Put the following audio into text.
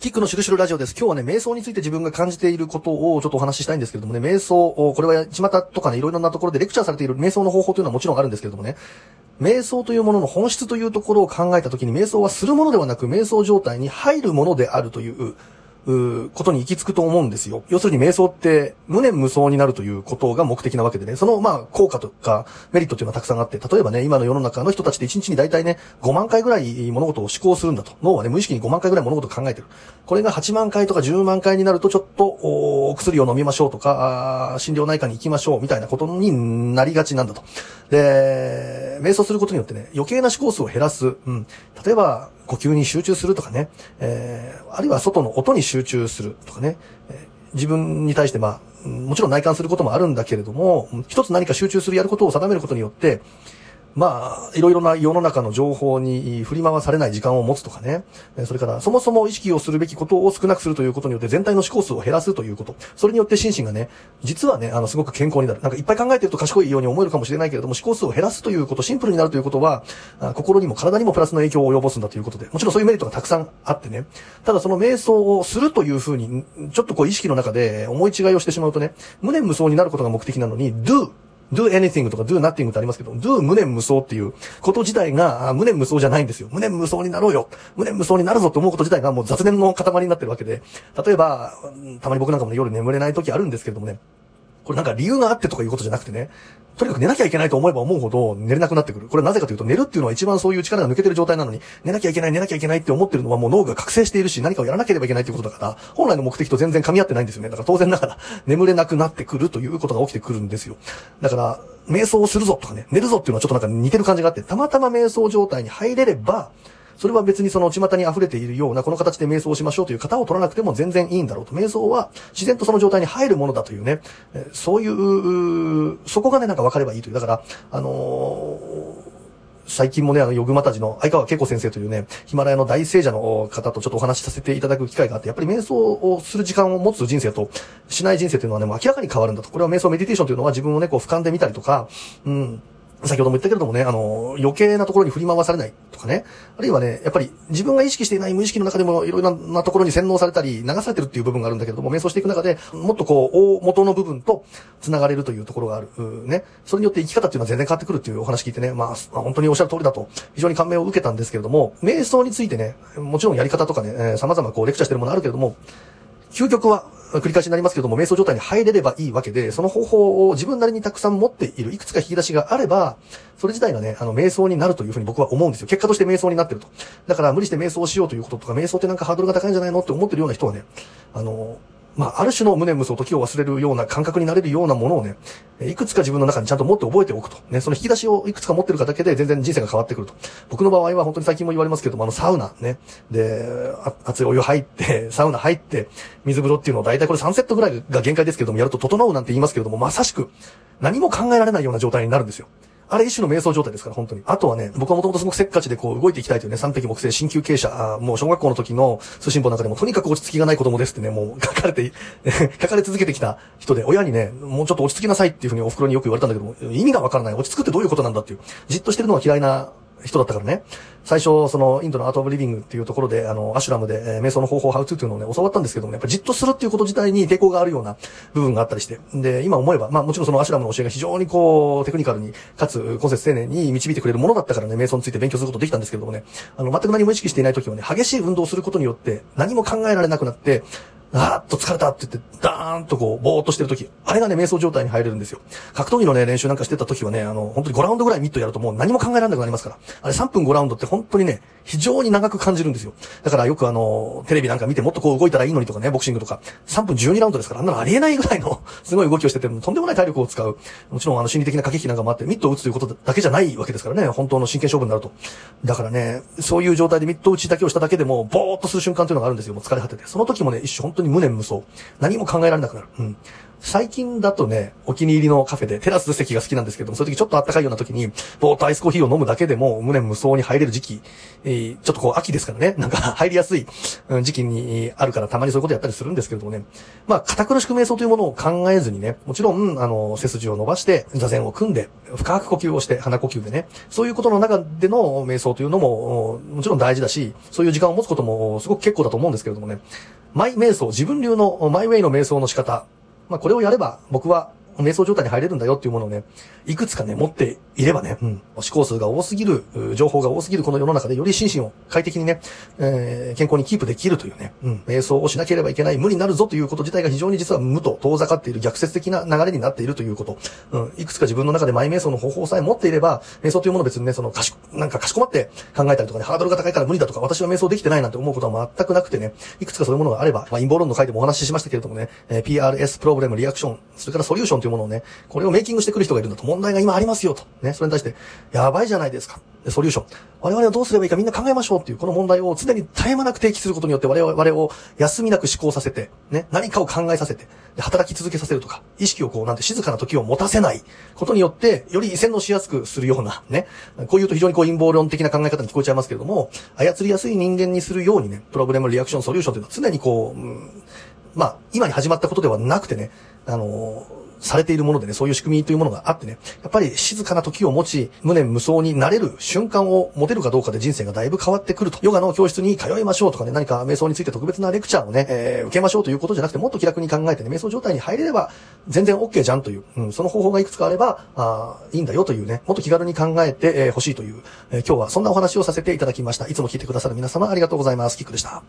キックのシュルシュルラジオです。今日はね、瞑想について自分が感じていることをちょっとお話ししたいんですけれどもね、瞑想、これは巷とかね、いろいろなところでレクチャーされている。瞑想の方法というのはもちろんあるんですけれどもね、瞑想というものの本質というところを考えたときに、瞑想はするものではなく、瞑想状態に入るものであるとい、うことに行き着くと思うんですよ。要するに瞑想って無念無想になるということが目的なわけでね、そのまあ効果とかメリットっていうのはたくさんあって、例えばね、今の世の中の人たちって1日に大体ね、5万回ぐらい物事を思考するんだと。脳はね、無意識に5万回ぐらい物事を考えてる。これが8万回とか10万回になるとちょっとお薬を飲みましょうとか、心療内科に行きましょうみたいなことになりがちなんだと。で、瞑想することによってね、余計な思考数を減らす。うん。例えば、呼吸に集中するとかね、えー、あるいは外の音に集中中するとかね、自分に対してまあ、もちろん内観することもあるんだけれども、一つ何か集中するやることを定めることによって、まあ、いろいろな世の中の情報に振り回されない時間を持つとかね。それから、そもそも意識をするべきことを少なくするということによって全体の思考数を減らすということ。それによって心身がね、実はね、あの、すごく健康になる。なんかいっぱい考えてると賢いように思えるかもしれないけれども、思考数を減らすということ、シンプルになるということは、心にも体にもプラスの影響を及ぼすんだということで、もちろんそういうメリットがたくさんあってね。ただその瞑想をするというふうに、ちょっとこう意識の中で思い違いをしてしまうとね、無念無想になることが目的なのに、do do anything とか do nothing ってありますけど、do 無念無双っていうこと自体が無念無双じゃないんですよ。無念無双になろうよ。無念無双になるぞって思うこと自体がもう雑念の塊になってるわけで、例えば、たまに僕なんかもね、夜眠れない時あるんですけどもね、これなんか理由があってとかいうことじゃなくてね、とにかく寝なきゃいけないと思えば思うほど寝れなくなってくる。これなぜかというと寝るっていうのは一番そういう力が抜けてる状態なのに、寝なきゃいけない、寝なきゃいけないって思ってるのはもう脳が覚醒しているし、何かをやらなければいけないってことだから、本来の目的と全然噛み合ってないんですよね。だから当然ながら眠れなくなってくるということが起きてくるんですよ。だから、瞑想をするぞとかね、寝るぞっていうのはちょっとなんか似てる感じがあって、たまたま瞑想状態に入れれば、それは別にその巷に溢れているようなこの形で瞑想をしましょうという型を取らなくても全然いいんだろうと。瞑想は自然とその状態に入るものだというね、そういう、そこがね、なんか分かればいいという。だから、あのー最近もね、あの、ヨグマタジの相川恵子先生というね、ヒマラヤの大聖者の方とちょっとお話しさせていただく機会があって、やっぱり瞑想をする時間を持つ人生と、しない人生というのはね、もう明らかに変わるんだと。これは瞑想メディテーションというのは自分をね、こう俯瞰で見たりとか、うん、先ほども言ったけれどもね、あの、余計なところに振り回されないとかね。あるいはね、やっぱり自分が意識していない無意識の中でもいろいろなところに洗脳されたり流されてるっていう部分があるんだけれども、瞑想していく中でもっとこう、大元の部分と繋がれるというところがある。ね。それによって生き方っていうのは全然変わってくるっていうお話聞いてね、まあ、本当におっしゃる通りだと非常に感銘を受けたんですけれども、瞑想についてね、もちろんやり方とかね、えー、様々こうレクチャーしてるものあるけれども、究極は、繰り返しになりますけども、瞑想状態に入れればいいわけで、その方法を自分なりにたくさん持っている、いくつか引き出しがあれば、それ自体がね、あの、瞑想になるというふうに僕は思うんですよ。結果として瞑想になってると。だから無理して瞑想しようということとか、瞑想ってなんかハードルが高いんじゃないのって思ってるような人はね、あの、まあ、ある種の無念無想、時を忘れるような感覚になれるようなものをね、いくつか自分の中にちゃんと持って覚えておくと。ね、その引き出しをいくつか持ってるかだけで全然人生が変わってくると。僕の場合は本当に最近も言われますけども、あの、サウナね。で、熱いお湯入って、サウナ入って、水風呂っていうのを大体これ3セットぐらいが限界ですけども、やると整うなんて言いますけれども、まさしく何も考えられないような状態になるんですよ。あれ一種の瞑想状態ですから、本当に。あとはね、僕はもともとすごくせっかちでこう動いていきたいというね、三匹木星新旧傾斜、もう小学校の時の通信簿の中でもとにかく落ち着きがない子供ですってね、もう書かれて、書かれ続けてきた人で、親にね、もうちょっと落ち着きなさいっていうふうにお袋によく言われたんだけども、意味がわからない。落ち着くってどういうことなんだっていう。じっとしてるのは嫌いな人だったからね。最初、その、インドのアートオブリビングっていうところで、あの、アシュラムで、えー、瞑想の方法、ハウツーっていうのをね、教わったんですけども、ねやっぱじっとするっていうこと自体に抵抗があるような部分があったりして。で、今思えば、まあもちろんそのアシュラムの教えが非常にこう、テクニカルに、かつ、根節丁寧に導いてくれるものだったからね、瞑想について勉強することできたんですけどもね、あの、全く何も意識していない時はね、激しい運動をすることによって、何も考えられなくなって、あーっと疲れたって言って、ダーンとこう、ぼーっとしてる時、あれがね、瞑想状態に入れるんですよ。格闘技のね、練習なんかしてた時はね、あの、本当に5ラウンドぐらいミットやるともう何も考えられなくなりますから。あれ3分5ラウンドって本当にね、非常に長く感じるんですよ。だからよくあの、テレビなんか見てもっとこう動いたらいいのにとかね、ボクシングとか、3分12ラウンドですから、あんなのありえないぐらいのすごい動きをしてて、とんでもない体力を使う。もちろんあの、心理的な駆け引きなんかもあって、ミットを打つということだけじゃないわけですからね、本当の真剣勝負になると。だからね、そういう状態でミット打ちだけをしただけでも、ぼーっとする瞬間というのがあるんですよ。もう疲れ果てて。その時もね、一瞬当に無念無想。何も考えられなくなる。うん。最近だとね、お気に入りのカフェでテラス席が好きなんですけども、そういう時ちょっと暖かいような時に、ぼーっとアイスコーヒーを飲むだけでも、無念無想に入れる時期、えー、ちょっとこう秋ですからね、なんか 入りやすい時期にあるからたまにそういうことやったりするんですけれどもね。まあ、堅苦しく瞑想というものを考えずにね、もちろん、あの、背筋を伸ばして、座禅を組んで、深く呼吸をして、鼻呼吸でね、そういうことの中での瞑想というのも、もちろん大事だし、そういう時間を持つこともすごく結構だと思うんですけれどもね、マイ瞑想、自分流のマイウェイの瞑想の仕方、まあこれをやれば僕は瞑想状態に入れるんだよっていうものをね、いくつかね、持っていればね、うん、思考数が多すぎる、情報が多すぎるこの世の中でより心身を快適にね、えー、健康にキープできるというね、うん、瞑想をしなければいけない、無になるぞということ自体が非常に実は無と遠ざかっている逆説的な流れになっているということ、うん、いくつか自分の中でマイ瞑想の方法さえ持っていれば、瞑想というものを別にね、その、かし、なんかかしこまって考えたりとかね、ハードルが高いから無理だとか、私は瞑想できてないなんて思うことは全くなくてね、いくつかそういうものがあれば、まあ、陰謀論の回でもお話ししましたけれどもね、えー、PRS、プロブレム、リアクション、それからソリューションというものをね、これをメイキングしてくる人がいるんだと。問題が今ありますよと。ね、ねそれに対して、やばいじゃないですか。ソリューション。我々はどうすればいいかみんな考えましょうっていう、この問題を常に絶え間なく提起することによって我々を休みなく思考させて、ね、何かを考えさせて、働き続けさせるとか、意識をこうなんて静かな時を持たせないことによって、より洗脳しやすくするような、ね、こう言うと非常にこう陰謀論的な考え方に聞こえちゃいますけれども、操りやすい人間にするようにね、プロブレム、リアクション、ソリューションというのは常にこう、うん、まあ、今に始まったことではなくてね、あのーされているものでね、そういう仕組みというものがあってね、やっぱり静かな時を持ち、無念無想になれる瞬間を持てるかどうかで人生がだいぶ変わってくると。ヨガの教室に通いましょうとかね、何か瞑想について特別なレクチャーをね、えー、受けましょうということじゃなくて、もっと気楽に考えてね、瞑想状態に入れれば全然 OK じゃんという、うん、その方法がいくつかあれば、あいいんだよというね、もっと気軽に考えて欲、えー、しいという、えー、今日はそんなお話をさせていただきました。いつも聞いてくださる皆様ありがとうございます。キックでした。